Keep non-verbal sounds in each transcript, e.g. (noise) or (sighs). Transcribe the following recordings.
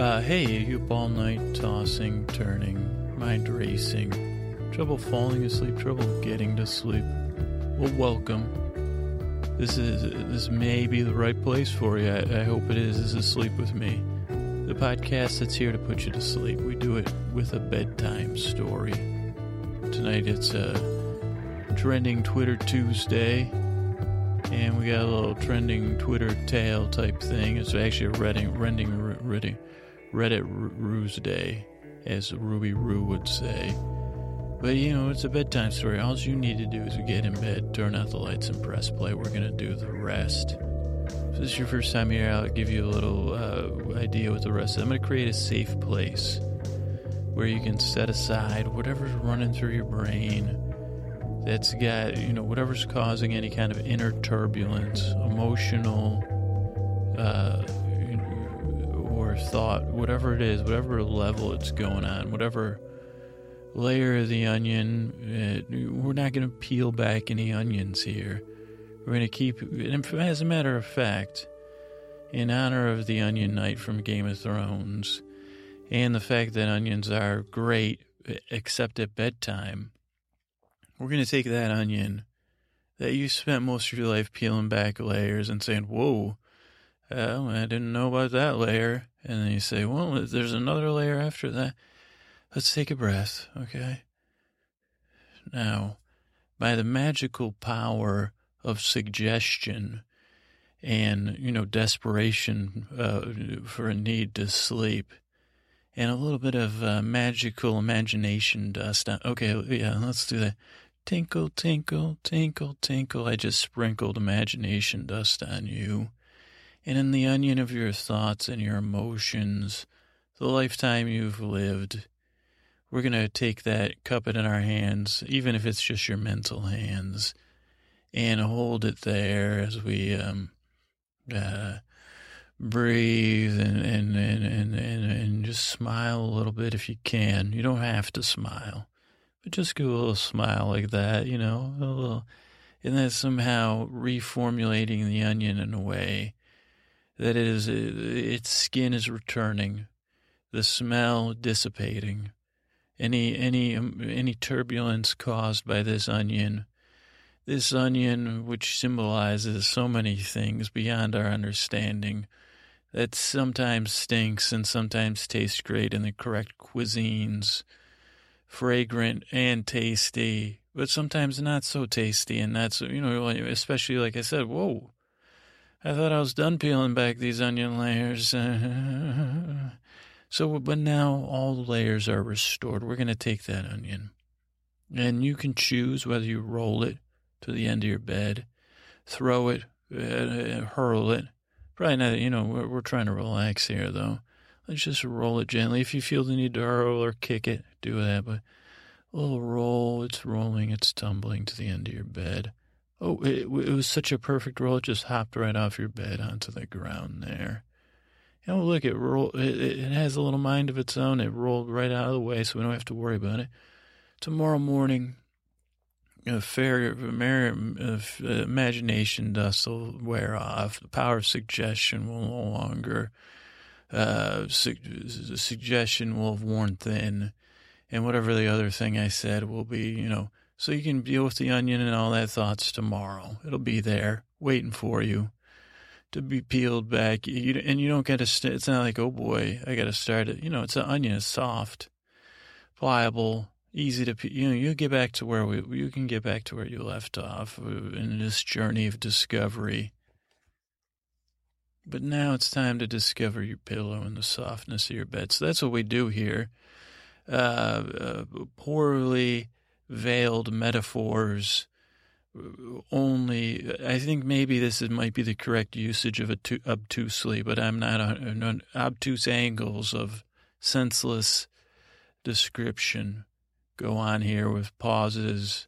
Uh, hey, you up all night tossing, turning, mind racing, trouble falling asleep, trouble getting to sleep. Well, welcome. This is this may be the right place for you. I, I hope it is. This is Sleep with Me, the podcast that's here to put you to sleep. We do it with a bedtime story. Tonight it's a trending Twitter Tuesday, and we got a little trending Twitter tale type thing. It's actually a Redding, Redding, Redding, Reddit Ruse Day, as Ruby Roo would say. But you know, it's a bedtime story. All you need to do is get in bed, turn out the lights, and press play. We're gonna do the rest. If this is your first time here, I'll give you a little uh, idea with the rest. I'm gonna create a safe place where you can set aside whatever's running through your brain that's got you know whatever's causing any kind of inner turbulence, emotional. Uh, thought, whatever it is, whatever level it's going on, whatever layer of the onion, uh, we're not going to peel back any onions here. We're going to keep, as a matter of fact, in honor of the Onion Knight from Game of Thrones and the fact that onions are great except at bedtime, we're going to take that onion that you spent most of your life peeling back layers and saying, Whoa, oh, I didn't know about that layer. And then you say, well, there's another layer after that. Let's take a breath, okay? Now, by the magical power of suggestion and, you know, desperation uh, for a need to sleep and a little bit of uh, magical imagination dust. Okay, yeah, let's do that. Tinkle, tinkle, tinkle, tinkle. I just sprinkled imagination dust on you and in the onion of your thoughts and your emotions, the lifetime you've lived. We're going to take that, cup it in our hands, even if it's just your mental hands, and hold it there as we um, uh, breathe and, and, and, and, and, and just smile a little bit if you can. You don't have to smile, but just give a little smile like that, you know, a little, and then somehow reformulating the onion in a way that it is its skin is returning, the smell dissipating, any any um, any turbulence caused by this onion, this onion which symbolizes so many things beyond our understanding, that sometimes stinks and sometimes tastes great in the correct cuisines, fragrant and tasty, but sometimes not so tasty, and that's you know especially like I said, whoa I thought I was done peeling back these onion layers. (laughs) so, but now all the layers are restored. We're going to take that onion. And you can choose whether you roll it to the end of your bed, throw it, uh, hurl it. Probably not, you know, we're, we're trying to relax here, though. Let's just roll it gently. If you feel the need to hurl or kick it, do that. But a little roll, it's rolling, it's tumbling to the end of your bed. Oh, it, it, was such a perfect roll. It just hopped right off your bed onto the ground there. You know, look, it roll. It, it has a little mind of its own. It rolled right out of the way, so we don't have to worry about it. Tomorrow morning, a fair, uh, imagination dust will wear off. The power of suggestion will no longer. Uh, su- suggestion will have worn thin, and whatever the other thing I said will be, you know so you can deal with the onion and all that thoughts tomorrow. It'll be there waiting for you to be peeled back. You, and you don't get to, st- it's not like, oh boy, I got to start it. You know, it's an onion. It's soft, pliable, easy to, you know, you get back to where we, you can get back to where you left off uh, in this journey of discovery. But now it's time to discover your pillow and the softness of your bed. So that's what we do here. Uh, uh, poorly veiled metaphors only I think maybe this is, might be the correct usage of too obtusely, but I'm not on obtuse angles of senseless description go on here with pauses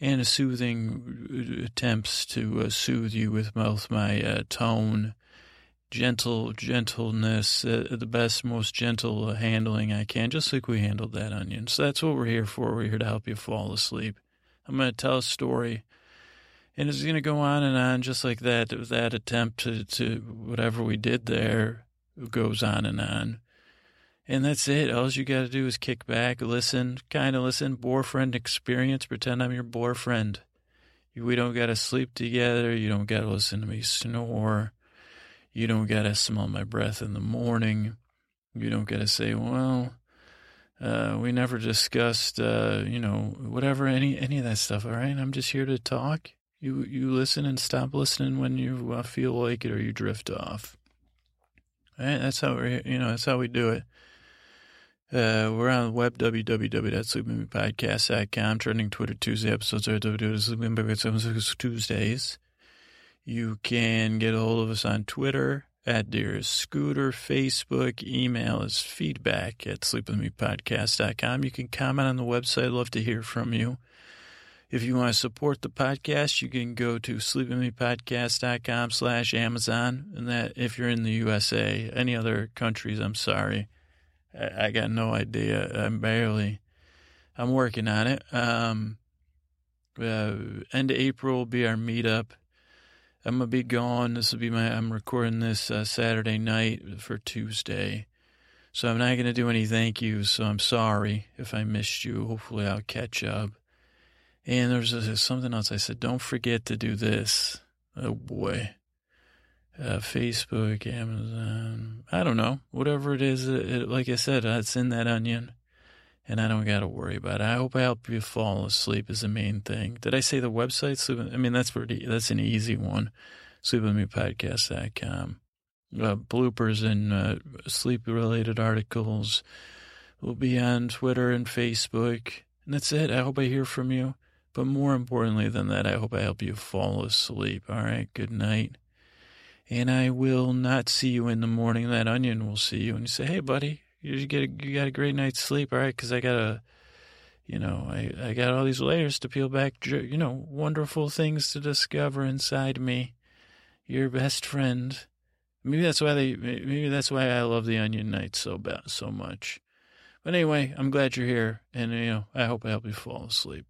and soothing attempts to uh, soothe you with both my uh, tone gentle gentleness, uh, the best, most gentle handling I can, just like we handled that onion. So that's what we're here for. We're here to help you fall asleep. I'm going to tell a story, and it's going to go on and on, just like that. That attempt to, to whatever we did there goes on and on. And that's it. All you got to do is kick back, listen, kind of listen, boyfriend experience, pretend I'm your boyfriend. We don't got to sleep together. You don't got to listen to me snore. You don't got to smell my breath in the morning. You don't got to say, well, uh, we never discussed, uh, you know, whatever, any, any of that stuff. All right. I'm just here to talk. You, you listen and stop listening when you uh, feel like it or you drift off. All right. That's how we, you know, that's how we do it. Uh, we're on the web, www.sleepwithmepodcast.com, trending Twitter Tuesday episodes are Tuesdays. You can get a hold of us on Twitter at Dearest Scooter, Facebook, email is feedback at sleepwithmepodcast.com. You can comment on the website. I'd love to hear from you. If you want to support the podcast, you can go to sleepwithmepodcast.com slash Amazon. And that if you're in the USA, any other countries, I'm sorry. I, I got no idea. I'm barely, I'm working on it. Um, uh, end of April will be our meetup. I'm gonna be gone. This will be my. I'm recording this uh, Saturday night for Tuesday, so I'm not gonna do any thank yous. So I'm sorry if I missed you. Hopefully I'll catch up. And there's, something else I said. Don't forget to do this. Oh boy uh, Facebook, Amazon. I don't know. Whatever it is, it, it, like I said, it's in that onion, and I don't got to worry about it. I hope I help you fall asleep is the main thing. Did I say the website? Sleep. I mean, that's pretty. That's an easy one. Sleepwithmepodcast.com. Uh, bloopers and uh, sleep-related articles will be on Twitter and Facebook, and that's it. I hope I hear from you. But more importantly than that, I hope I help you fall asleep. All right. Good night and I will not see you in the morning. That onion will see you and you say, "Hey, buddy, you get a, you got a great night's sleep, all right? Because I got a, you know, I I got all these layers to peel back. You know, wonderful things to discover inside me. Your best friend. Maybe that's why they. Maybe that's why I love the Onion Knight so bad, so much. But anyway, I'm glad you're here, and you know, I hope I help you fall asleep.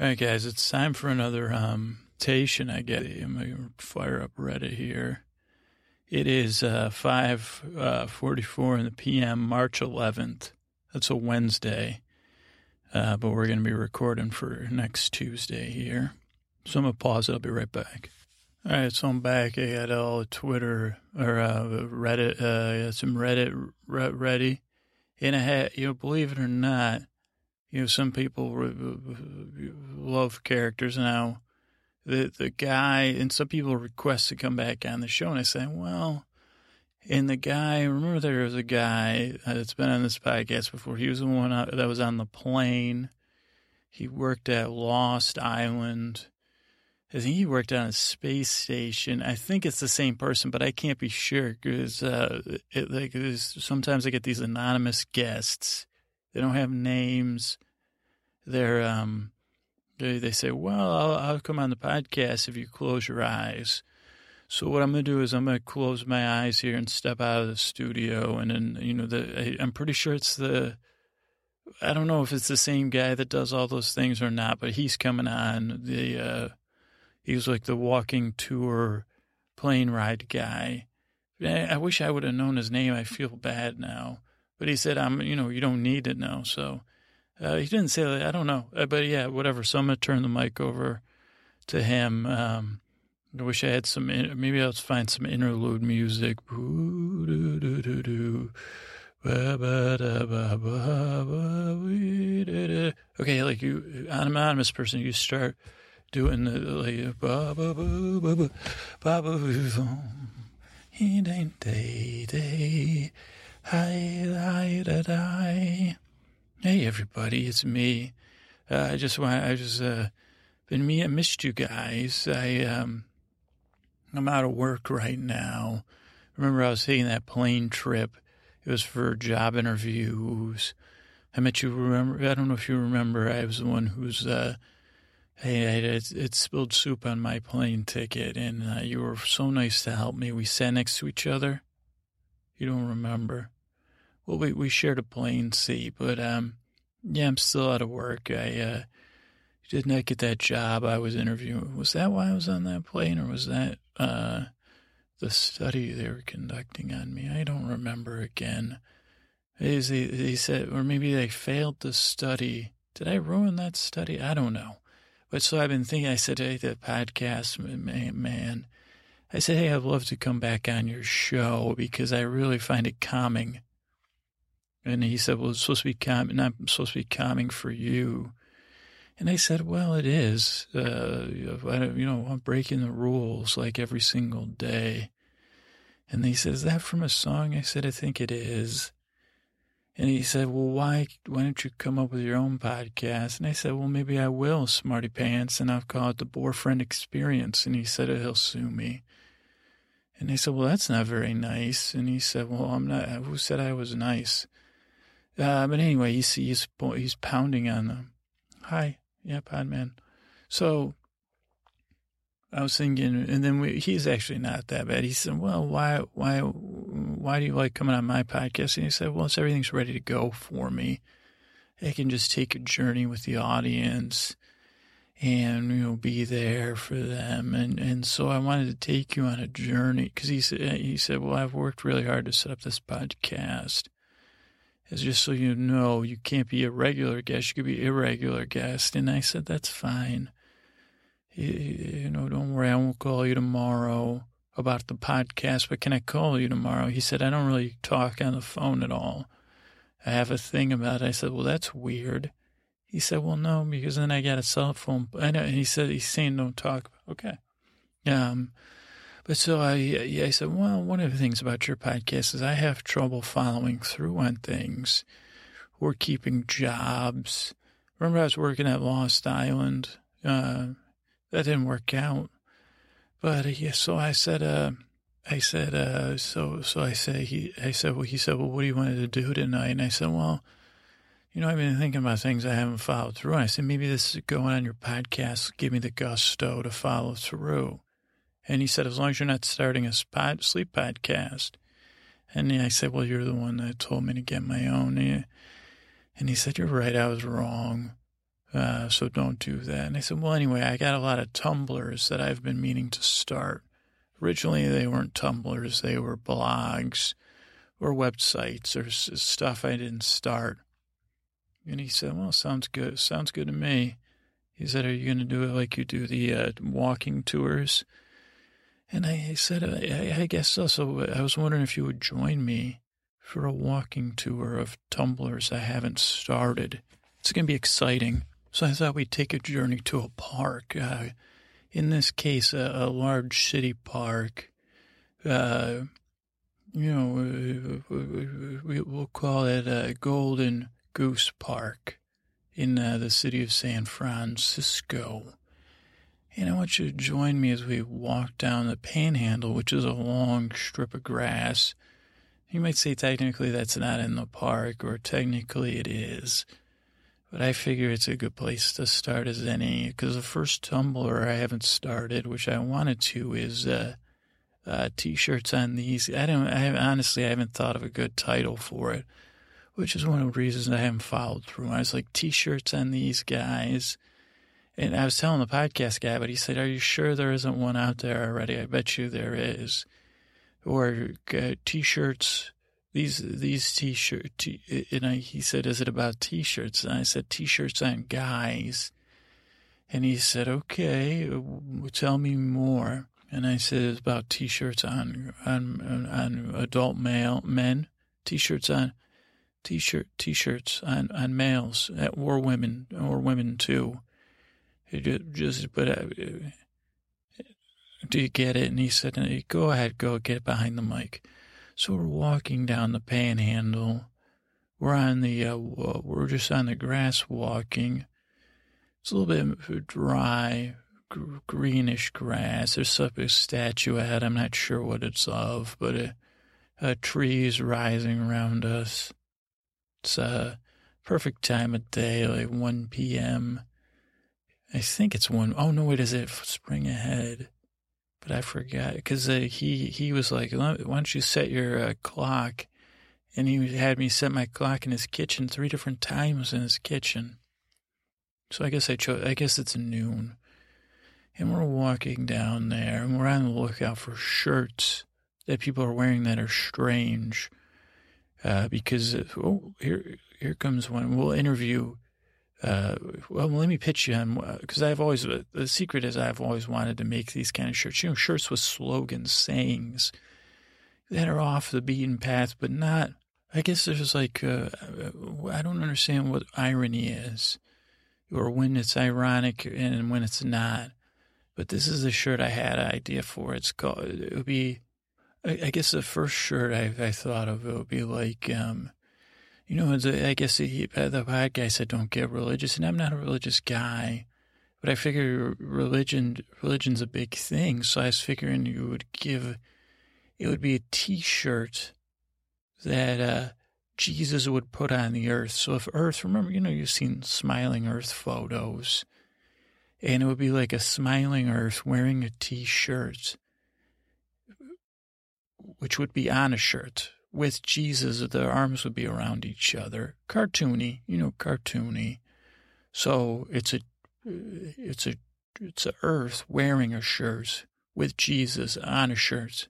All right, guys, it's time for another um invitation I get. I'm to fire up Reddit here. It is uh, 5.44 uh, in the p.m., March 11th. That's a Wednesday. Uh, but we're going to be recording for next Tuesday here. So I'm to pause. I'll be right back. All right, so I'm back. I got all Twitter or uh, Reddit, uh, I got some Reddit re- ready. And I had, you know, believe it or not, you know, some people re- love characters now the the guy and some people request to come back on the show and I say, well, and the guy, remember there was a guy that's been on this podcast before. He was the one that was on the plane. He worked at Lost Island. I think he worked on a space station. I think it's the same person, but I can't be sure because uh, it, like sometimes I get these anonymous guests. They don't have names. They're um, they, say, well, I'll, I'll come on the podcast if you close your eyes. So what I'm going to do is I'm going to close my eyes here and step out of the studio. And then, you know, the, I'm pretty sure it's the, I don't know if it's the same guy that does all those things or not, but he's coming on. The, uh, he was like the walking tour plane ride guy. I wish I would have known his name. I feel bad now. But he said, I'm, you know, you don't need to know. So uh, he didn't say that. I don't know. Uh, but yeah, whatever. So I'm going to turn the mic over to him. Um, I wish I had some, maybe I'll find some interlude music. Okay, like you, I'm anonymous person, you start doing the, like, ba ba ba ba ba ba ba he ain't day day, hi, hi, da, die. Hey everybody, it's me. Uh, I just want I just uh been me I missed you guys. I um I'm out of work right now. Remember I was taking that plane trip. It was for job interviews. I met you remember I don't know if you remember I was the one who's uh hey it, it spilled soup on my plane ticket and uh, you were so nice to help me. We sat next to each other. You don't remember well, we, we shared a plane seat, but um, yeah, I'm still out of work. I uh, did not get that job I was interviewing. Was that why I was on that plane, or was that uh, the study they were conducting on me? I don't remember again. He, he said, or maybe they failed the study. Did I ruin that study? I don't know. But so I've been thinking, I said, hey, the podcast, man, I said, hey, I'd love to come back on your show because I really find it calming. And he said, well, it's supposed to be calming, not supposed to be calming for you. And I said, well, it is. Uh, you know, I'm breaking the rules like every single day. And he says, that from a song? I said, I think it is. And he said, well, why, why don't you come up with your own podcast? And I said, well, maybe I will, Smarty Pants, and I'll call it the Boyfriend Experience. And he said, he'll sue me. And I said, well, that's not very nice. And he said, well, I'm not, who said I was nice? Uh, but anyway, he's, he's, he's pounding on them. Hi. Yeah, Podman. So I was thinking, and then we, he's actually not that bad. He said, "Well, why, why, why do you like coming on my podcast?" And he said, "Well, it's everything's ready to go for me. I can just take a journey with the audience, and you know, be there for them. And and so I wanted to take you on a journey because he said he said, "Well, I've worked really hard to set up this podcast." It's just so you know, you can't be a regular guest. You could be irregular guest. And I said, that's fine you know, don't worry, I won't call you tomorrow about the podcast, but can I call you tomorrow? He said, I don't really talk on the phone at all. I have a thing about it. I said, well, that's weird. He said, well, no, because then I got a cell phone. And he said, he's saying don't talk. Okay. Um, but so I, I said, well, one of the things about your podcast is I have trouble following through on things or keeping jobs. Remember I was working at Lost Island, uh, that didn't work out. But uh, yeah, so I said, uh, I said, uh, so, so I said, he, I said, well, he said, well, what do you want to do tonight? And I said, well, you know, I've been thinking about things I haven't followed through. And I said, maybe this is going on your podcast. Give me the gusto to follow through. And he said, as long as you're not starting a spot, sleep podcast. And I said, well, you're the one that told me to get my own. And he said, you're right. I was wrong. Uh, so don't do that. And I said, well, anyway, I got a lot of Tumblrs that I've been meaning to start. Originally, they weren't Tumblrs, they were blogs or websites or stuff I didn't start. And he said, well, sounds good. Sounds good to me. He said, are you going to do it like you do the uh, walking tours? And I said, I, I guess so. So I was wondering if you would join me for a walking tour of Tumblrs I haven't started. It's going to be exciting. So I thought we'd take a journey to a park. Uh, in this case, a, a, large city park. Uh, you know, we, will call it a Golden Goose Park in uh, the city of San Francisco. And I want you to join me as we walk down the panhandle, which is a long strip of grass. You might say technically that's not in the park, or technically it is. But I figure it's a good place to start as any, because the first Tumblr I haven't started, which I wanted to, is uh, uh, t-shirts on these. I don't. I honestly I haven't thought of a good title for it, which is one of the reasons I haven't followed through. I was like t-shirts on these guys, and I was telling the podcast guy, but he said, "Are you sure there isn't one out there already? I bet you there is." Or uh, t-shirts these these t shirts. and I, he said is it about t-shirts and i said t-shirts on guys and he said okay tell me more and i said it's about t-shirts on on on adult male men t-shirts on t-shirt t-shirts on on males or women or women too just but uh, do you get it and he said go ahead go get behind the mic so we're walking down the panhandle. We're on the, uh, we're just on the grass walking. It's a little bit dry, greenish grass. There's a statue ahead. I'm not sure what it's of, but a, a trees rising around us. It's a perfect time of day, like 1 p.m. I think it's one. Oh no, wait, is it spring ahead? but I forgot because uh, he he was like, "Why don't you set your uh, clock?" And he had me set my clock in his kitchen three different times in his kitchen. So I guess I chose. I guess it's noon, and we're walking down there, and we're on the lookout for shirts that people are wearing that are strange. uh, because oh, here here comes one. We'll interview. Uh, well, let me pitch you on because I've always the secret is I've always wanted to make these kind of shirts. You know, shirts with slogans, sayings that are off the beaten path, but not. I guess there's like uh, I don't understand what irony is, or when it's ironic and when it's not. But this is the shirt I had an idea for. It's called. It would be. I, guess the first shirt I, I thought of it would be like, um, you know, I guess he, the bad guy said don't get religious, and I'm not a religious guy, but I figure religion religion's a big thing, so I was figuring you would give it would be a T-shirt that uh, Jesus would put on the earth. So if Earth, remember, you know, you've seen smiling Earth photos, and it would be like a smiling Earth wearing a T-shirt, which would be on a shirt with Jesus. The arms would be around each other, cartoony, you know, cartoony. So it's a, it's a, it's a Earth wearing a shirt with Jesus on a shirt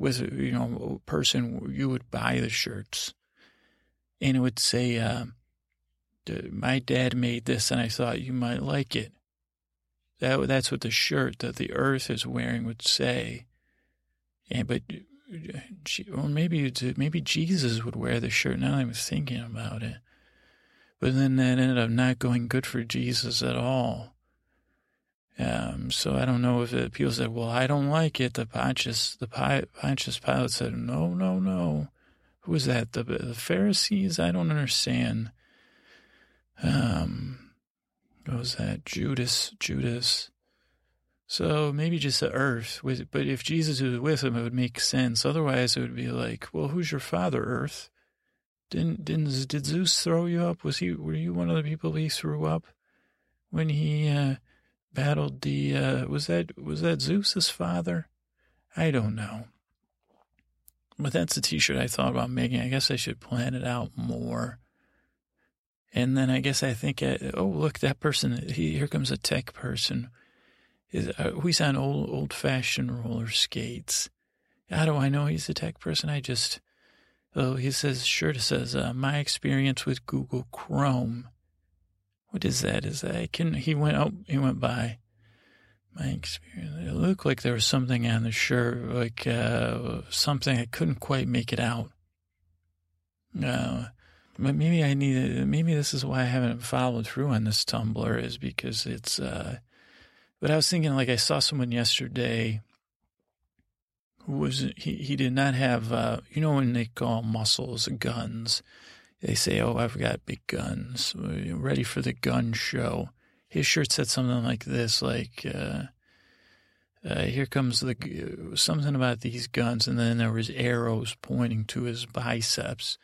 with you know a person you would buy the shirts, and it would say, uh, "My dad made this, and I thought you might like it." That that's what the shirt that the Earth is wearing would say, and but or maybe maybe Jesus would wear the shirt. Now I'm thinking about it, but then that ended up not going good for Jesus at all. Um, so I don't know if it, people said, "Well, I don't like it." The Pontius, the Pontius Pilate said, "No, no, no." Who was that? The, the Pharisees? I don't understand. Um, what was that? Judas, Judas. So maybe just the earth. But if Jesus was with him, it would make sense. Otherwise, it would be like, well, who's your father, Earth? Didn't didn't did Zeus throw you up? Was he? Were you one of the people he threw up when he? Uh, battled the uh, was that was that Zeus's father? I don't know. But that's a t-shirt I thought about making. I guess I should plan it out more. And then I guess I think, I, uh, oh look, that person. He, here comes a tech person. Is uh, he's on old old fashioned roller skates. How do I know he's a tech person? I just oh he says sure shirt says uh, my experience with Google Chrome. What is that? Is that can he went oh he went by my experience. It looked like there was something on the shirt, like uh, something I couldn't quite make it out. Uh, but maybe I need. Maybe this is why I haven't followed through on this Tumblr is because it's. Uh, but I was thinking, like I saw someone yesterday who was he. He did not have. Uh, you know when they call muscles guns they say, "Oh, I've got big guns, ready for the gun show." His shirt said something like this, like, uh, uh, "Here comes the something about these guns," and then there was arrows pointing to his biceps.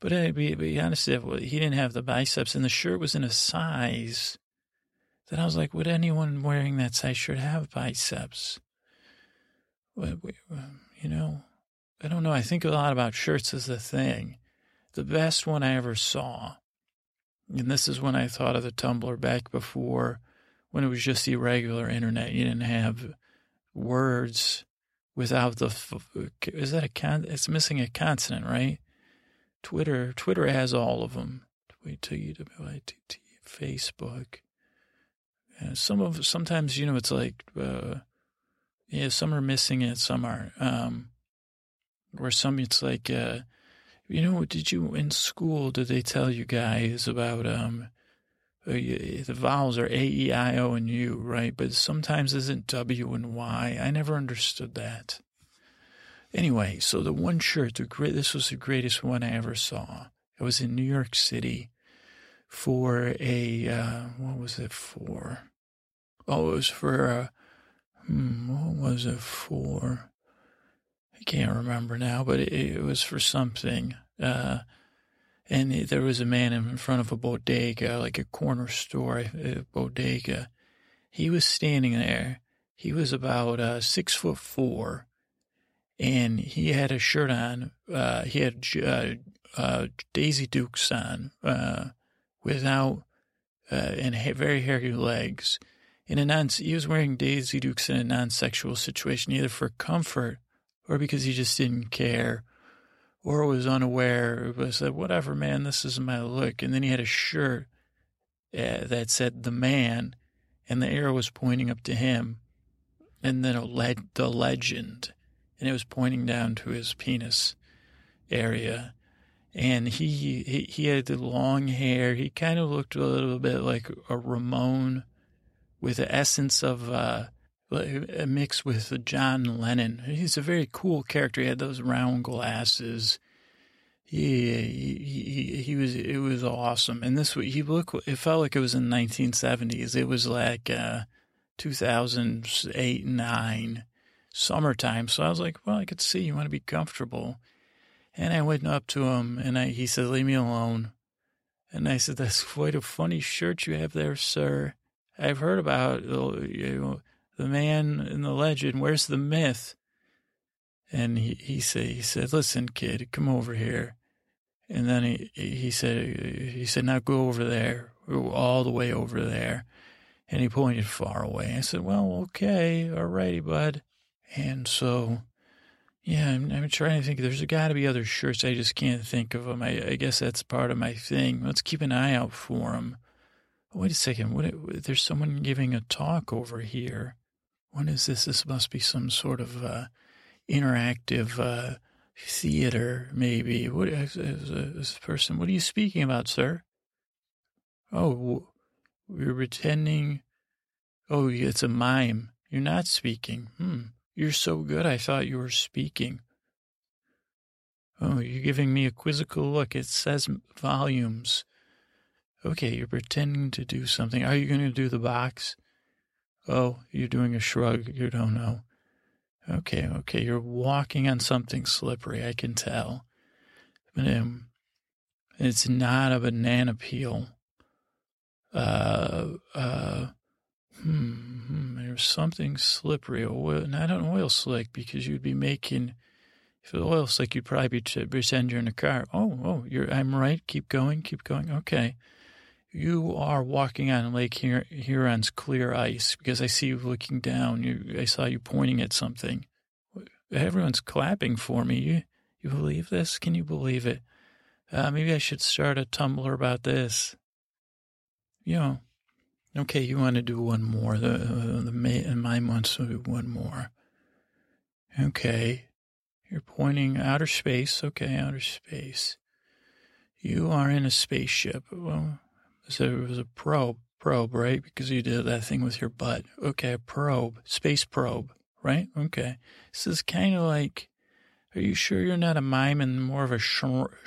But to uh, be, be honest, he didn't have the biceps, and the shirt was in a size that I was like, "Would anyone wearing that size shirt have biceps?" Um, you know, I don't know. I think a lot about shirts as a thing the best one I ever saw. And this is when I thought of the Tumblr back before when it was just the regular internet. You didn't have words without the is that a con it's missing a consonant, right? Twitter Twitter has all of them. Wait Facebook. And some of sometimes you know it's like uh, yeah, some are missing it, some aren't. Um, or some it's like uh, you know, did you in school? Did they tell you guys about um, uh, the vowels are A, E, I, O, and U, right? But sometimes isn't W and Y. I never understood that. Anyway, so the one shirt, the great, this was the greatest one I ever saw. It was in New York City for a uh, what was it for? Oh, it was for a, hmm, what was it for? I can't remember now, but it, it was for something. Uh, and it, there was a man in front of a bodega, like a corner store, a bodega. He was standing there. He was about uh, six foot four, and he had a shirt on. Uh, he had uh, uh, Daisy Dukes on, uh, without and very hairy legs. In a non, he was wearing Daisy Dukes in a non-sexual situation, either for comfort or because he just didn't care, or was unaware, It was said, whatever, man, this is my look. And then he had a shirt uh, that said the man, and the arrow was pointing up to him, and then a le- the legend, and it was pointing down to his penis area. And he, he he had the long hair. He kind of looked a little bit like a Ramone, with the essence of uh, a mix with John Lennon. He's a very cool character. He had those round glasses. He, he, he was, it was awesome. And this, he looked, it felt like it was in the 1970s. It was like, uh, 2008, nine, summertime. So I was like, well, I could see you want to be comfortable. And I went up to him and I, he said, leave me alone. And I said, that's quite a funny shirt you have there, sir. I've heard about you know, the man in the legend. Where's the myth? And he, he said, he said, listen, kid, come over here. And then he, he said, he said, now go over there, all the way over there. And he pointed far away. I said, well, okay, all righty, bud. And so, yeah, I'm, I'm trying to think. There's got to be other shirts. I just can't think of them. I, I, guess that's part of my thing. Let's keep an eye out for them. Wait a second. What, there's someone giving a talk over here. What is this? This must be some sort of uh, interactive uh, theater, maybe. What is, is, is this person? What are you speaking about, sir? Oh, we're pretending. Oh, it's a mime. You're not speaking. Hmm. You're so good. I thought you were speaking. Oh, you're giving me a quizzical look. It says volumes. Okay, you're pretending to do something. Are you going to do the box? Oh, you're doing a shrug. You don't know. Okay, okay. You're walking on something slippery. I can tell. But, um, it's not a banana peel. Uh, uh, hmm, hmm, there's something slippery. Oil, not an oil slick because you'd be making. If it oil slick, you'd probably be pretend you're in a car. Oh, oh, you're. I'm right. Keep going. Keep going. Okay. You are walking on Lake Huron's clear ice because I see you looking down. You, I saw you pointing at something. Everyone's clapping for me. You, you believe this? Can you believe it? Uh, maybe I should start a Tumblr about this. You know, okay, you want to do one more. The, uh, the mime wants to do one more. Okay. You're pointing outer space. Okay, outer space. You are in a spaceship. Well, so it was a probe, probe, right? Because you did that thing with your butt. Okay, a probe, space probe, right? Okay. This is kind of like, are you sure you're not a mime and more of a shermine,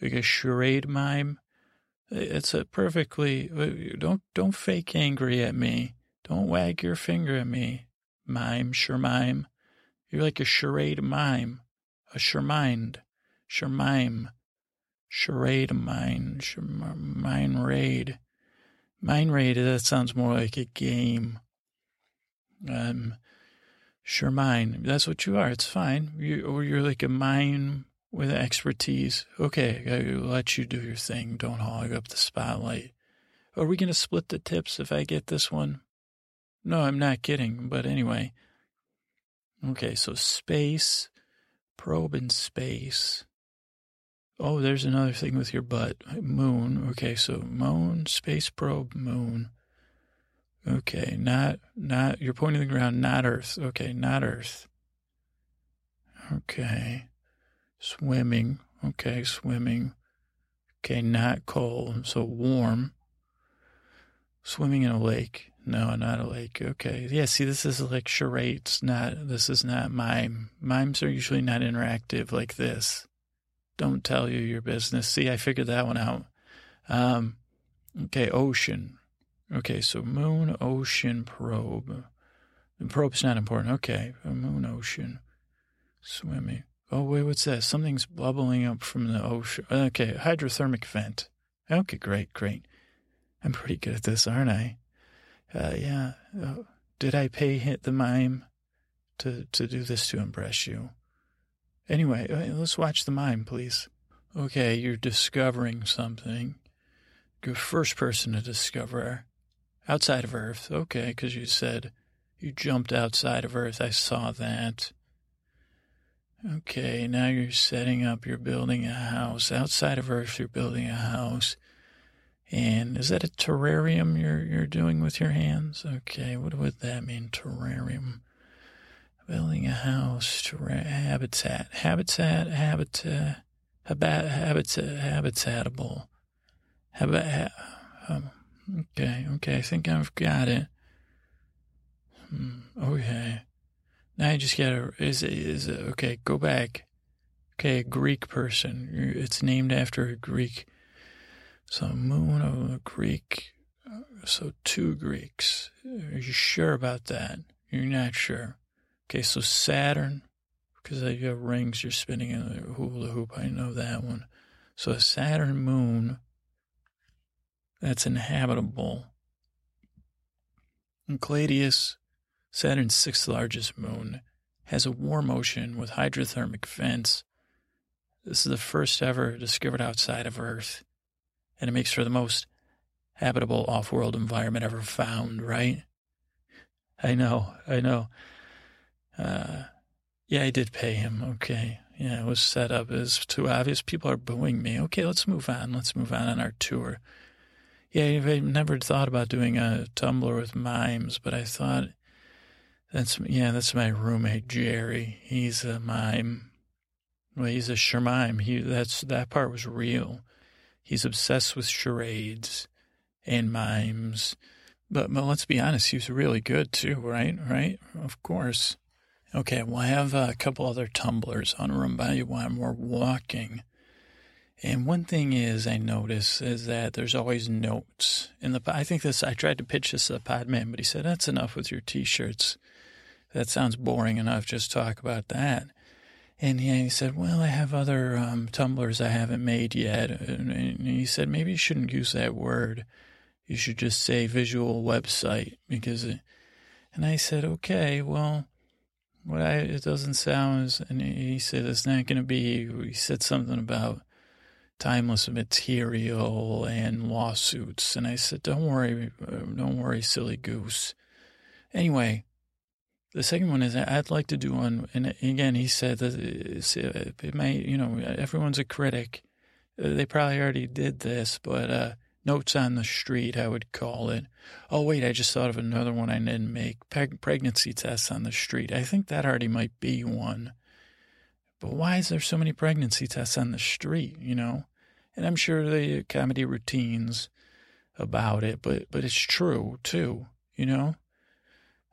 like a charade mime? It's a perfectly, uh, don't, don't fake angry at me. Don't wag your finger at me, mime, shermime. You're like a charade mime, a shermind, shermime charade mine, mine raid. Mine raid, that sounds more like a game. Um, sure, mine. That's what you are. It's fine. You, or you're like a mine with expertise. Okay, I'll let you do your thing. Don't hog up the spotlight. Are we going to split the tips if I get this one? No, I'm not kidding. But anyway. Okay, so space, probe in space. Oh, there's another thing with your butt. Moon. Okay, so moon, space probe, moon. Okay, not, not, you're pointing to the ground, not Earth. Okay, not Earth. Okay. Swimming. Okay, swimming. Okay, not cold, so warm. Swimming in a lake. No, not a lake. Okay. Yeah, see, this is like charades, not, this is not mime. Mimes are usually not interactive like this. Don't tell you your business. See, I figured that one out. Um, okay, ocean. Okay, so moon, ocean, probe. The probe's not important. Okay, moon, ocean, swimming. Oh, wait, what's that? Something's bubbling up from the ocean. Okay, hydrothermic vent. Okay, great, great. I'm pretty good at this, aren't I? Uh, yeah. Uh, did I pay hit the mime to, to do this to impress you? Anyway, uh, let's watch the mime, please. Okay, you're discovering something. You're first person to discover outside of Earth. Okay, because you said you jumped outside of Earth. I saw that. Okay, now you're setting up, you're building a house. Outside of Earth, you're building a house. And is that a terrarium you're you're doing with your hands? Okay, what would that mean? Terrarium. Building a house, terra- habitat, habitat, habitat, habitat, habitat, habitatable. Habitat. Um, okay, okay, I think I've got it. Hmm, okay. Now you just gotta, is it, okay, go back. Okay, a Greek person. It's named after a Greek so moon of a Greek. So two Greeks. Are you sure about that? You're not sure. Okay, so Saturn, because you have rings, you're spinning in a hula hoop. I know that one. So a Saturn moon that's inhabitable. Enceladus, Saturn's sixth largest moon, has a warm ocean with hydrothermic vents. This is the first ever discovered outside of Earth and it makes for the most habitable off world environment ever found, right? I know, I know. Uh, yeah, I did pay him. Okay. Yeah, it was set up as too obvious. People are booing me. Okay, let's move on. Let's move on on our tour. Yeah, I've never thought about doing a Tumblr with mimes, but I thought that's, yeah, that's my roommate, Jerry. He's a mime. Well, he's a shermime. He, that's, that part was real. He's obsessed with charades and mimes. But, but let's be honest, he was really good too, right? Right? Of course. Okay, well, I have a couple other Tumblrs on run by you while we're walking. And one thing is, I notice is that there's always notes in the. I think this. I tried to pitch this to the Podman, but he said that's enough with your T-shirts. That sounds boring enough. Just talk about that. And he said, Well, I have other um, Tumblrs I haven't made yet. And he said, Maybe you shouldn't use that word. You should just say visual website because, it, and I said, Okay, well, what I, it doesn't sound, as, and he said, It's not going to be, he said something about timeless material and lawsuits. And I said, Don't worry, uh, don't worry, silly goose. Anyway, the second one is I'd like to do one, and again, he said that it may, you know, everyone's a critic. Uh, they probably already did this, but uh, notes on the street, I would call it. Oh wait, I just thought of another one I didn't make: Preg- pregnancy tests on the street. I think that already might be one. But why is there so many pregnancy tests on the street? You know, and I'm sure the comedy routines about it, but but it's true too. You know.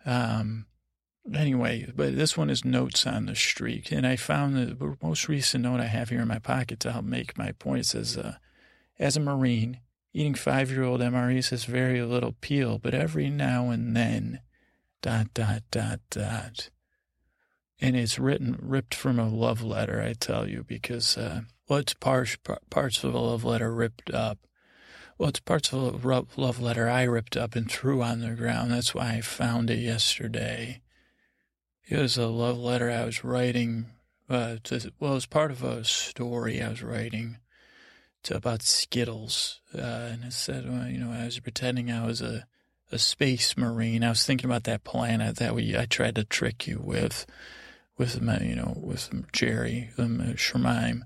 Um, Anyway, but this one is notes on the street. And I found the most recent note I have here in my pocket to help make my point. It says, uh, as a Marine, eating five year old MREs has very little appeal, but every now and then, dot, dot, dot, dot. And it's written, ripped from a love letter, I tell you, because, uh, well, it's parts, of a love letter ripped up. Well, it's parts of a love letter I ripped up and threw on the ground. That's why I found it yesterday. It was a love letter I was writing. Uh, to, well, it was part of a story I was writing about Skittles. Uh, and it said, well, you know, I was pretending I was a, a space marine. I was thinking about that planet that we I tried to trick you with, with my, you know, with Jerry, um, Shermime.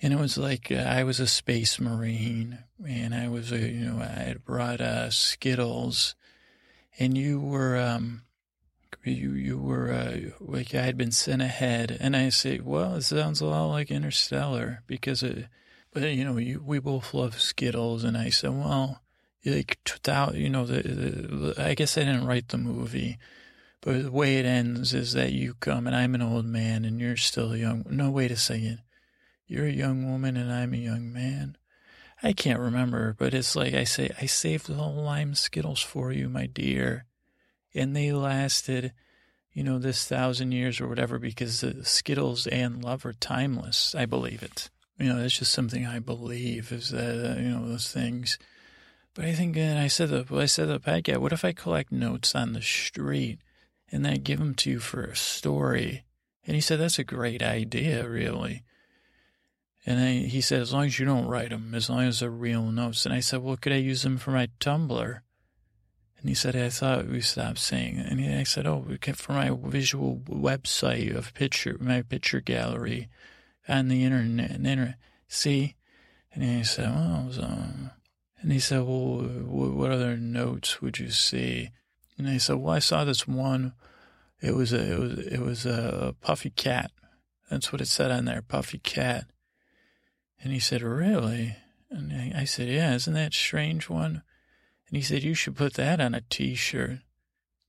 And it was like uh, I was a space marine, and I was, a, you know, I had brought uh, Skittles, and you were. Um, you you were uh, like I had been sent ahead, and I say, well, it sounds a lot like Interstellar because it, you know, you, we both love Skittles, and I said, well, like you know, the, the, I guess I didn't write the movie, but the way it ends is that you come and I'm an old man and you're still young. No, wait a second, you're a young woman and I'm a young man. I can't remember, but it's like I say, I saved the lime Skittles for you, my dear and they lasted, you know, this thousand years or whatever because the Skittles and love are timeless. I believe it. You know, that's just something I believe is that uh, you know those things. But I think, and I said the I said the podcast. What if I collect notes on the street and then I give them to you for a story? And he said that's a great idea, really. And I, he said, as long as you don't write them, as long as they're real notes. And I said, well, could I use them for my Tumblr? And he said, I thought we stopped saying. And I said, oh, for my visual website of picture, my picture gallery on the internet. And internet. See? And he said, well, so. Um, and he said, well, what other notes would you see? And I said, well, I saw this one. It was a, it was, it was a puffy cat. That's what it said on there, puffy cat. And he said, really? And I said, yeah, isn't that strange one? And he said, You should put that on a t shirt.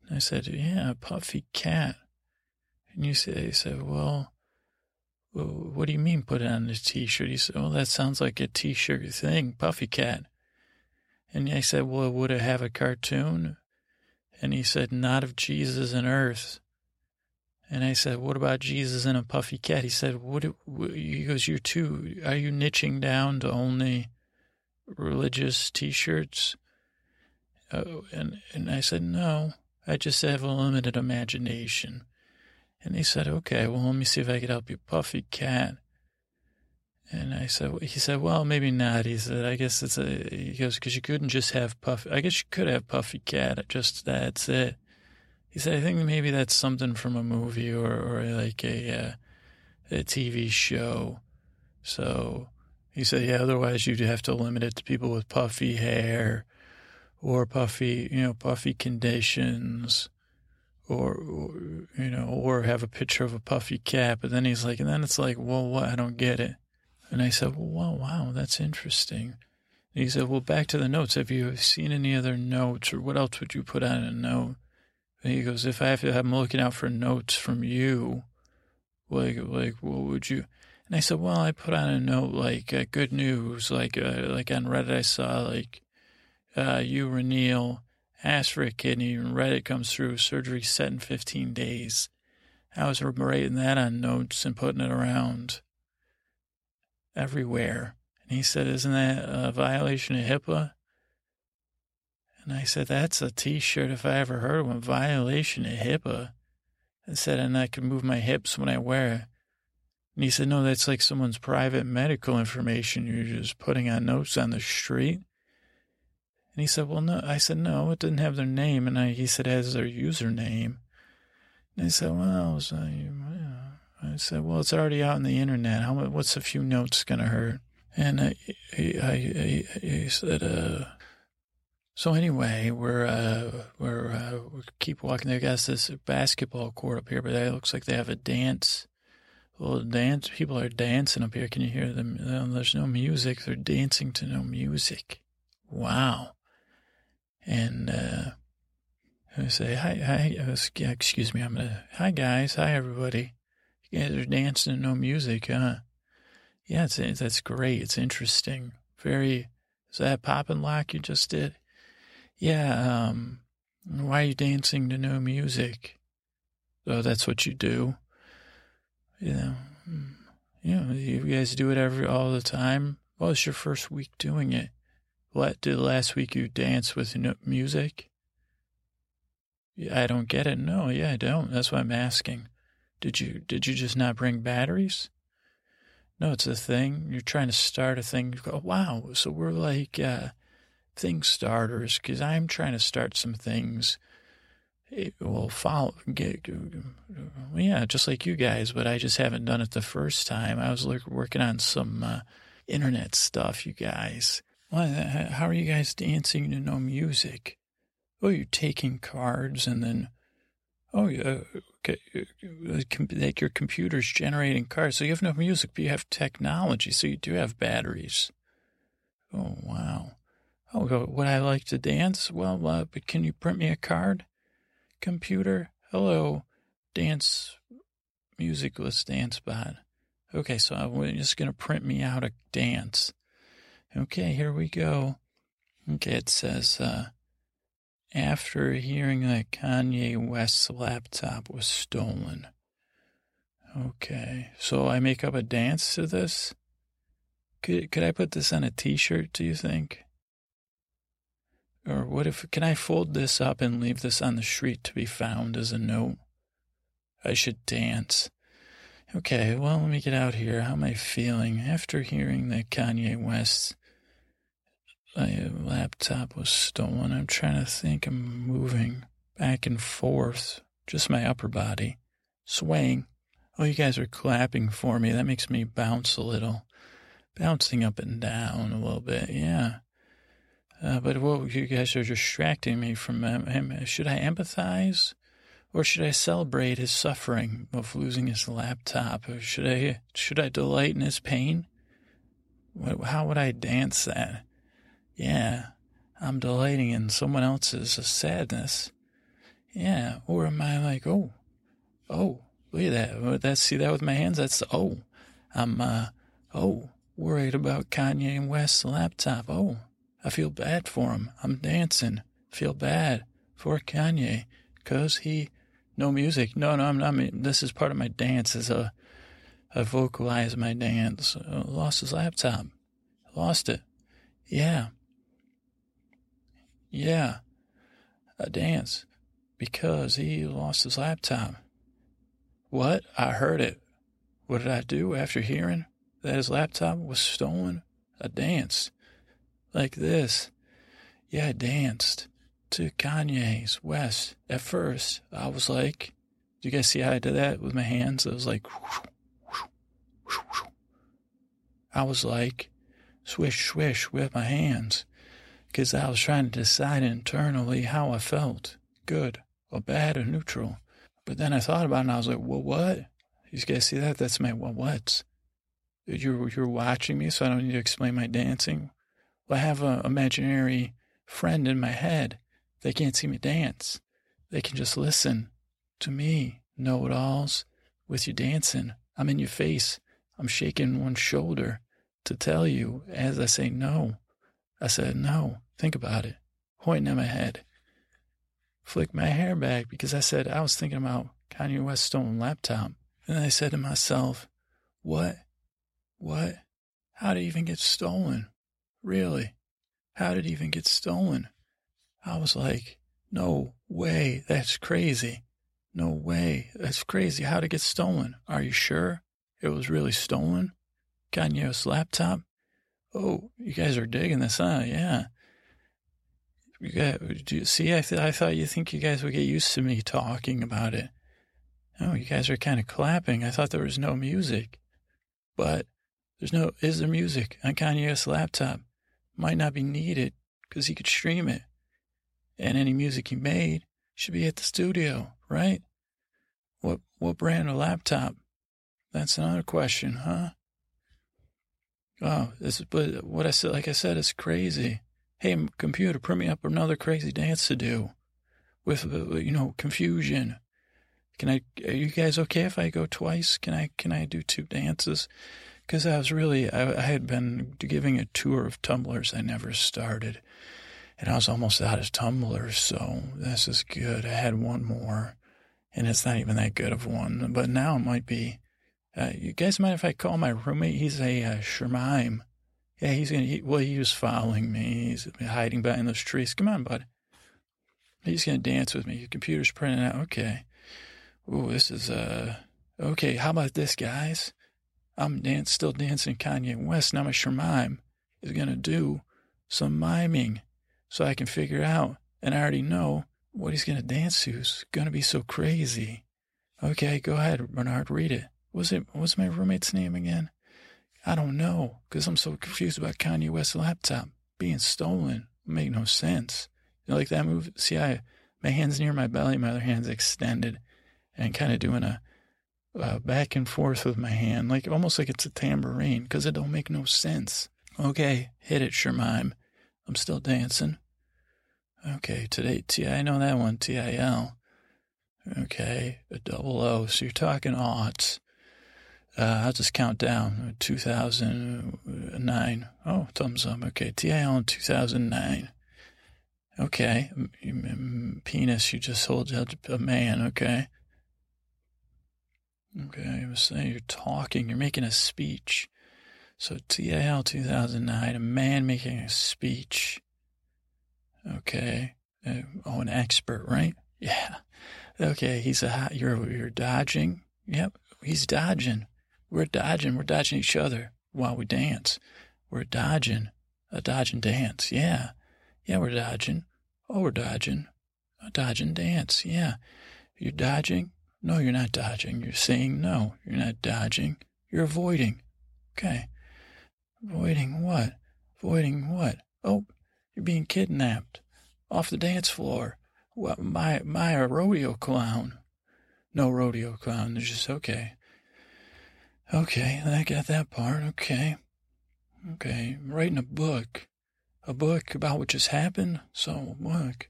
And I said, Yeah, a puffy cat. And you said, he said, well, what do you mean put it on a t shirt? He said, Well, that sounds like a t shirt thing, puffy cat. And I said, Well, would it have a cartoon? And he said, Not of Jesus and earth. And I said, What about Jesus and a puffy cat? He said, What? He goes, You're too, are you niching down to only religious t shirts? Oh, and, and I said, no, I just have a limited imagination. And he said, okay, well, let me see if I could help you, Puffy Cat. And I said, he said, well, maybe not. He said, I guess it's a, he goes, because you couldn't just have Puffy, I guess you could have Puffy Cat, just that's it. He said, I think maybe that's something from a movie or, or like a, uh, a TV show. So he said, yeah, otherwise you'd have to limit it to people with puffy hair or puffy, you know, puffy conditions or, or, you know, or have a picture of a puffy cat. But then he's like, and then it's like, well, what? I don't get it. And I said, well, wow, wow, that's interesting. And he said, well, back to the notes. Have you seen any other notes or what else would you put on a note? And he goes, if I have to, I'm looking out for notes from you, like, like, what would you? And I said, well, I put on a note like uh, good news, like, uh, like on Reddit, I saw like, uh, you, Renil, ask for a kidney, and Reddit comes through, surgery set in 15 days. I was writing that on notes and putting it around everywhere. And he said, Isn't that a violation of HIPAA? And I said, That's a t shirt if I ever heard of one. Violation of HIPAA. I said, And I can move my hips when I wear it. And he said, No, that's like someone's private medical information you're just putting on notes on the street. And he said, well, no. I said, no, it didn't have their name. And I, he said, it has their username. And I said, well, so, I said, well, it's already out on the internet. How what's a few notes going to hurt? And I, I, I, he said, uh, so anyway, we're, uh, we're, uh, we keep walking. They got this basketball court up here, but it looks like they have a dance. Well, dance, people are dancing up here. Can you hear them? There's no music. They're dancing to no music. Wow and uh, I say, hi, hi, uh, excuse me, I'm gonna, hi guys, hi everybody. You guys are dancing to no music, huh? Yeah, it's, that's great. It's interesting. Very, is that pop and lock you just did? Yeah, um, why are you dancing to no music? Oh, that's what you do. You know, hmm. you know, you guys do it every, all the time. Well, it's your first week doing it. What did last week you dance with music? I don't get it. No, yeah, I don't. That's why I'm asking. Did you did you just not bring batteries? No, it's a thing. You're trying to start a thing. Go, wow. So we're like uh, thing starters because I'm trying to start some things. It will follow. Get, yeah, just like you guys, but I just haven't done it the first time. I was like, working on some uh, internet stuff, you guys. What, how are you guys dancing to no music? Oh, you're taking cards and then, oh, yeah, okay, like your computer's generating cards. So you have no music, but you have technology. So you do have batteries. Oh, wow. Oh, would I like to dance? Well, uh, but can you print me a card? Computer, hello, dance, musicless dance bot. Okay, so I'm just going to print me out a dance. Okay, here we go. Okay, it says, uh, after hearing that Kanye West's laptop was stolen. Okay, so I make up a dance to this? Could, could I put this on a t shirt, do you think? Or what if, can I fold this up and leave this on the street to be found as a note? I should dance. Okay, well, let me get out here. How am I feeling after hearing that Kanye West's my laptop was stolen. I'm trying to think. I'm moving back and forth, just my upper body, swaying. Oh, you guys are clapping for me. That makes me bounce a little, bouncing up and down a little bit. Yeah. Uh, but well, you guys are distracting me from him. Should I empathize? Or should I celebrate his suffering of losing his laptop? Or should I should I delight in his pain? How would I dance that? Yeah, I'm delighting in someone else's sadness. Yeah, or am I like, oh, oh, look at that. That's see that with my hands. That's the, oh, I'm uh, oh, worried about Kanye West's laptop. Oh, I feel bad for him. I'm dancing. Feel bad for Kanye because he no music. No, no, I'm not. This is part of my dance. Is a I vocalize my dance. Uh, lost his laptop. Lost it. Yeah. Yeah. A dance because he lost his laptop. What? I heard it. What did I do after hearing that his laptop was stolen? I danced. Like this. Yeah, I danced to Kanye's West. At first, I was like, do you guys see how I did that with my hands? I was like, I was like, swish, swish with my hands because I was trying to decide internally how I felt good or bad or neutral. But then I thought about it and I was like, well, what? You guys see that? That's my well, what? You're, you're watching me, so I don't need to explain my dancing. Well, I have an imaginary friend in my head they can't see me dance. They can just listen to me, know it alls, with you dancing. I'm in your face. I'm shaking one shoulder to tell you as I say no. I said, no, think about it. Pointing at my head. Flick my hair back because I said I was thinking about Kanye West's stolen laptop. And I said to myself, what? What? How did it even get stolen? Really? How did it even get stolen? I was like, no way. That's crazy. No way. That's crazy. How'd it get stolen? Are you sure it was really stolen? Kanye's laptop? Oh, you guys are digging this, huh? Yeah. You see? I, th- I thought you think you guys would get used to me talking about it. Oh, you guys are kind of clapping. I thought there was no music. But there's no, is there music on Kanye's laptop? Might not be needed because he could stream it and any music he made should be at the studio, right? What what brand of laptop? That's another question, huh? Oh, this but what I said, like I said, it's crazy. Hey, computer, print me up another crazy dance to do, with uh, you know confusion. Can I? Are you guys okay if I go twice? Can I? Can I do two dances? Because I was really, I, I had been giving a tour of Tumblrs I never started and I was almost out of Tumblrs, so this is good. I had one more, and it's not even that good of one, but now it might be. Uh, you guys mind if I call my roommate? He's a uh. Yeah, he's gonna. He, well, he was following me. He's hiding behind those trees. Come on, bud. He's gonna dance with me. Your computer's printing out. Okay. Ooh, this is uh. Okay, how about this, guys? I'm dance, still dancing Kanye West. Now my Charmime is gonna do some miming so I can figure out. And I already know what he's to dance to going to be so crazy. Okay, go ahead, Bernard, read it. Was it, what's my roommate's name again? I don't know, because I'm so confused about Kanye West's laptop being stolen. It Make no sense. You know, like that move. See, I, my hand's near my belly, my other hand's extended, and kind of doing a, a back and forth with my hand, like almost like it's a tambourine, because it don't make no sense. Okay, hit it, Charmime. I'm still dancing. Okay, today, T, I know that one, T-I-L. Okay, a double O. So you're talking aughts. Uh, I'll just count down. 2009. Oh, thumbs up. Okay, TIL in 2009. Okay, penis, you just out a man, okay? Okay, I was saying you're talking, you're making a speech. So TIL 2009, a man making a speech. Okay. Uh, oh, an expert, right? (laughs) Yeah. Okay. He's a you're you're dodging. Yep. He's dodging. We're dodging. We're dodging each other while we dance. We're dodging. A dodging dance. Yeah. Yeah, we're dodging. Oh, we're dodging. A dodging dance. Yeah. You're dodging? No, you're not dodging. You're saying no. You're not dodging. You're avoiding. Okay. Avoiding what? Avoiding what? Oh, you're being kidnapped off the dance floor. What, my, a rodeo clown. No rodeo clown. They're just okay. Okay, I got that part. Okay. Okay. I'm writing a book. A book about what just happened. So, a book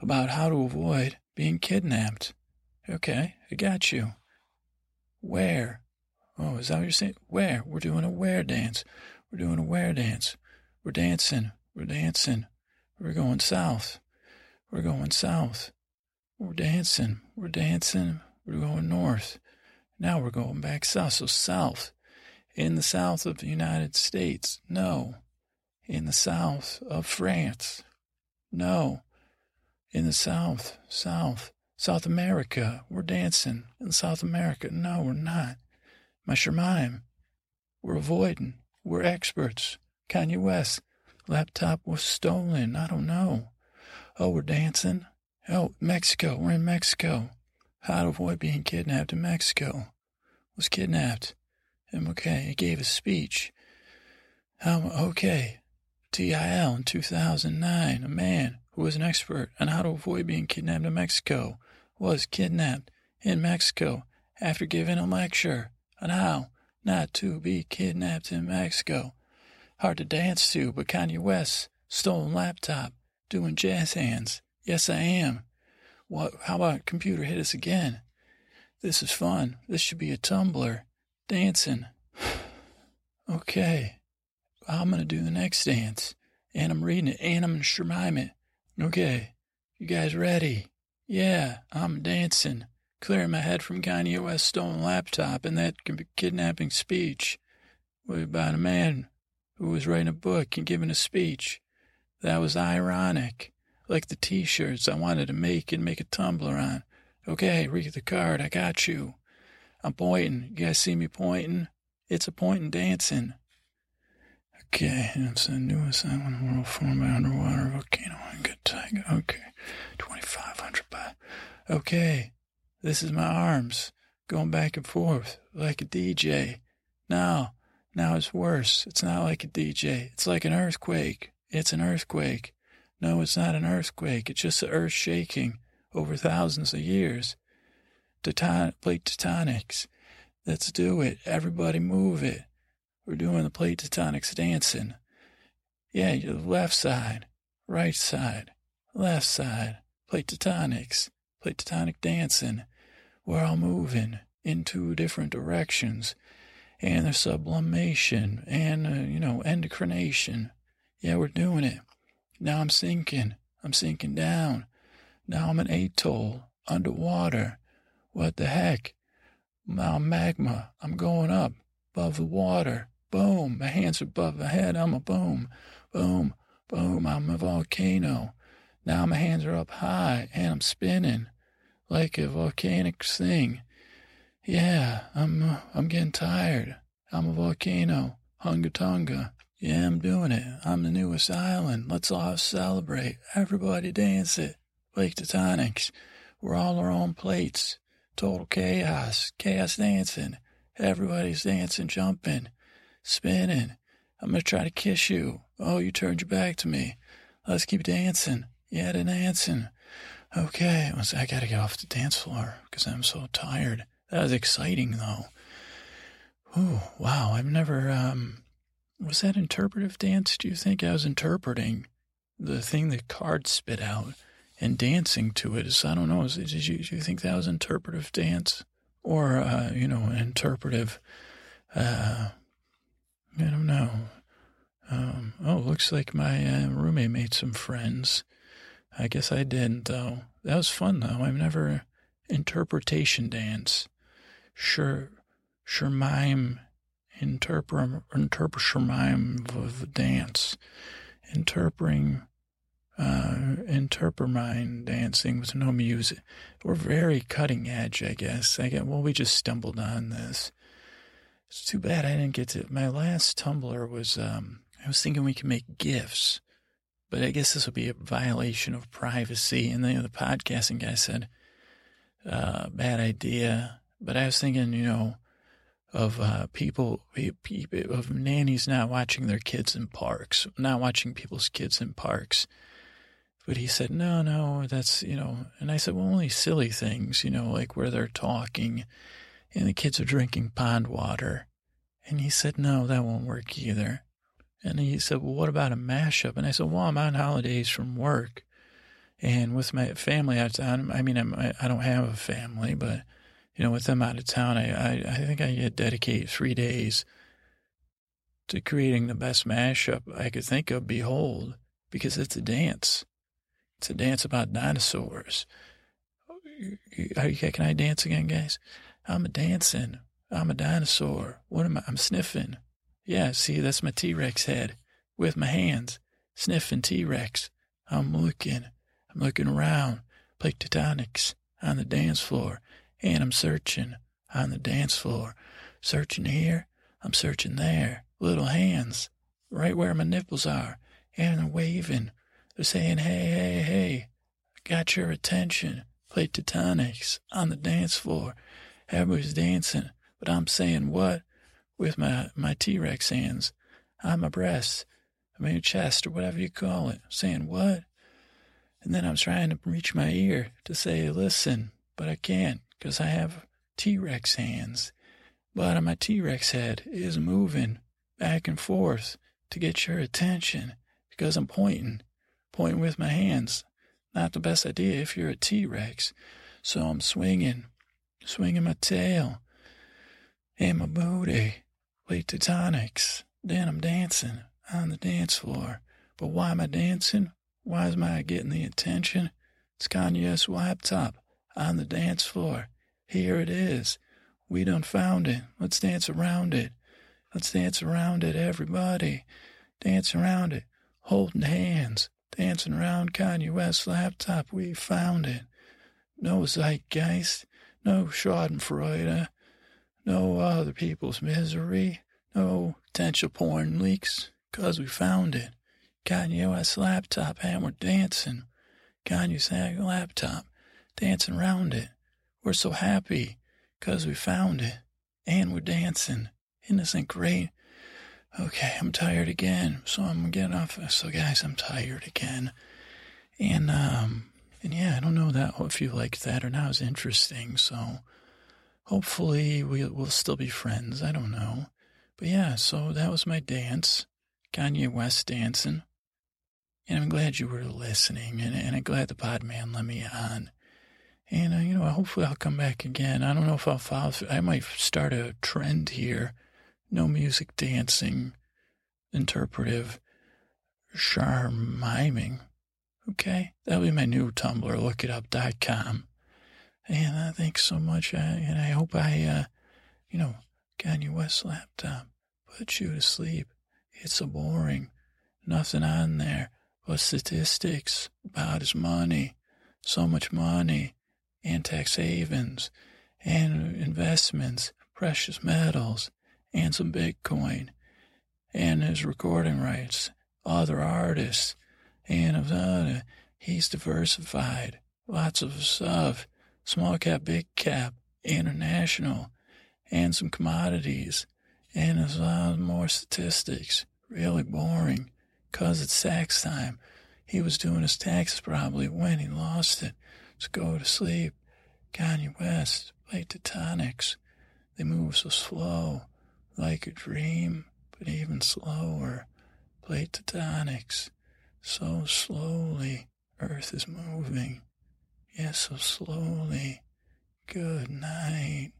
about how to avoid being kidnapped. Okay, I got you. Where? Oh, is that what you're saying? Where? We're doing a where dance. We're doing a where dance. We're dancing. We're dancing. We're going south. We're going south. We're dancing. We're dancing. We're going north. Now we're going back south. So south. In the south of the United States. No. In the south of France. No. In the south. South. South America. We're dancing in South America. No, we're not. My Charmime. We're avoiding. We're experts. Kanye West. Laptop was stolen. I don't know. Oh, we're dancing. Oh, Mexico. We're in Mexico. How to avoid being kidnapped in Mexico. Was kidnapped. okay. He gave a speech. How, okay. TIL in 2009. A man who was an expert on how to avoid being kidnapped in Mexico was kidnapped in Mexico after giving a lecture on how not to be kidnapped in Mexico. Hard to dance to, but Kanye West stolen laptop, doing jazz hands. Yes, I am. What? How about computer hit us again? This is fun. This should be a Tumblr. Dancing. (sighs) okay. I'm going to do the next dance. And I'm reading it. And I'm going to charmime it. Okay. You guys ready? Yeah, I'm dancing. Clearing my head from Kanye West's stolen laptop and that kidnapping speech about a man who was writing a book and giving a speech. That was ironic. Like the t-shirts I wanted to make and make a Tumblr on. Okay, read the card. I got you. I'm pointing. You guys see me pointing? It's a pointing dancing. Okay, it's the newest island world formed by underwater volcano and good tiger. Okay, 2,500 by. Okay, this is my arms going back and forth like a DJ. Now, now it's worse. It's not like a DJ. It's like an earthquake. It's an earthquake. No, it's not an earthquake. It's just the earth shaking over thousands of years. Teton- plate tectonics. Let's do it. Everybody move it. We're doing the plate tectonics dancing. Yeah, the left side, right side, left side, plate tectonics, plate tectonic dancing. We're all moving in two different directions. And the sublimation and, uh, you know, endocrination. Yeah, we're doing it. Now I'm sinking. I'm sinking down. Now I'm an atoll underwater. What the heck? Now I'm magma. I'm going up above the water. Boom. My hands are above my head. I'm a boom. Boom. Boom. I'm a volcano. Now my hands are up high and I'm spinning like a volcanic thing. Yeah, I'm I'm getting tired. I'm a volcano. Hunga Tonga. Yeah, I'm doing it. I'm the newest island. Let's all celebrate. Everybody dance it. Plate tectonics. We're all our own plates. Total chaos. Chaos dancing. Everybody's dancing, jumping, spinning. I'm going to try to kiss you. Oh, you turned your back to me. Let's keep dancing. Yeah, dancing. Okay, I got to get off the dance floor because I'm so tired. That was exciting, though. Oh, wow. I've never, um, was that interpretive dance? Do you think I was interpreting the thing the card spit out and dancing to it? I don't know. Did you, do you think that was interpretive dance or, uh, you know, interpretive, uh, I don't know. Um, oh, looks like my uh, roommate made some friends. I guess I didn't, though. That was fun, though. I've never interpretation dance. Sure, sure, mime interpret interpret of dance, interpreting uh, interpret dancing with no music. We're very cutting edge, I guess. I get well, we just stumbled on this. It's too bad I didn't get to. My last Tumblr was um, I was thinking we could make gifts, but I guess this would be a violation of privacy. And then the podcasting guy said, uh, bad idea. But I was thinking, you know, of uh, people, of nannies not watching their kids in parks, not watching people's kids in parks. But he said, no, no, that's, you know, and I said, well, only silly things, you know, like where they're talking and the kids are drinking pond water. And he said, no, that won't work either. And he said, well, what about a mashup? And I said, well, I'm on holidays from work and with my family town. I mean, I'm, I don't have a family, but, you know, with them out of town, I, I, I think I dedicate three days to creating the best mashup I could think of, Behold, because it's a dance. It's a dance about dinosaurs. Can I dance again, guys? I'm a dancing. I'm a dinosaur. What am I? I'm sniffing. Yeah, see, that's my T Rex head with my hands, sniffing T Rex. I'm looking. I'm looking around. Plate tectonics on the dance floor. And I'm searching on the dance floor. Searching here. I'm searching there. Little hands right where my nipples are. And they're waving. They're saying, hey, hey, hey, got your attention. Play tectonics on the dance floor. Everybody's dancing, but I'm saying what? With my, my T-Rex hands on my breast, I mean chest, or whatever you call it. Saying what? And then I'm trying to reach my ear to say, listen, but I can't because I have T-Rex hands. But my T-Rex head is moving back and forth to get your attention because I'm pointing pointing with my hands. Not the best idea if you're a T Rex. So I'm swinging, swinging my tail and my booty, plate tectonics. Then I'm dancing on the dance floor. But why am I dancing? Why am I getting the attention? It's Kanye's laptop on the dance floor. Here it is. We done found it. Let's dance around it. Let's dance around it, everybody. Dance around it, holding hands, dancing around Kanye West's laptop. We found it. No zeitgeist, no Schadenfreude, no other people's misery, no potential porn leaks, 'cause we found it. Kanye West's laptop, and we're dancing. Kanye's laptop, dancing around it. We're so happy 'cause we found it, and we're dancing. Isn't this great? Okay, I'm tired again, so I'm getting off. So, guys, I'm tired again, and um, and yeah, I don't know that if you liked that or not. It was interesting. So, hopefully, we'll we'll still be friends. I don't know, but yeah. So that was my dance, Kanye West dancing, and I'm glad you were listening, and and I'm glad the Podman let me on. And uh, you know, hopefully, I'll come back again. I don't know if I'll follow. I might start a trend here no music, dancing, interpretive, charm miming. Okay, that'll be my new Tumblr. Look it up.com. And uh, thanks so much. And I hope I, uh, you know, Kanye West laptop put you to sleep. It's so boring. Nothing on there but statistics about his money. So much money and tax havens and investments, precious metals and some Bitcoin and his recording rights, other artists, and uh, he's diversified. Lots of stuff, small cap, big cap, international, and some commodities, and a lot more statistics. Really boring, cause it's tax time. He was doing his taxes probably when he lost it. Let's go to sleep. Kanye West, plate tectonics. They move so slow like a dream, but even slower. Plate tectonics. So slowly, Earth is moving. Yes, so slowly. Good night.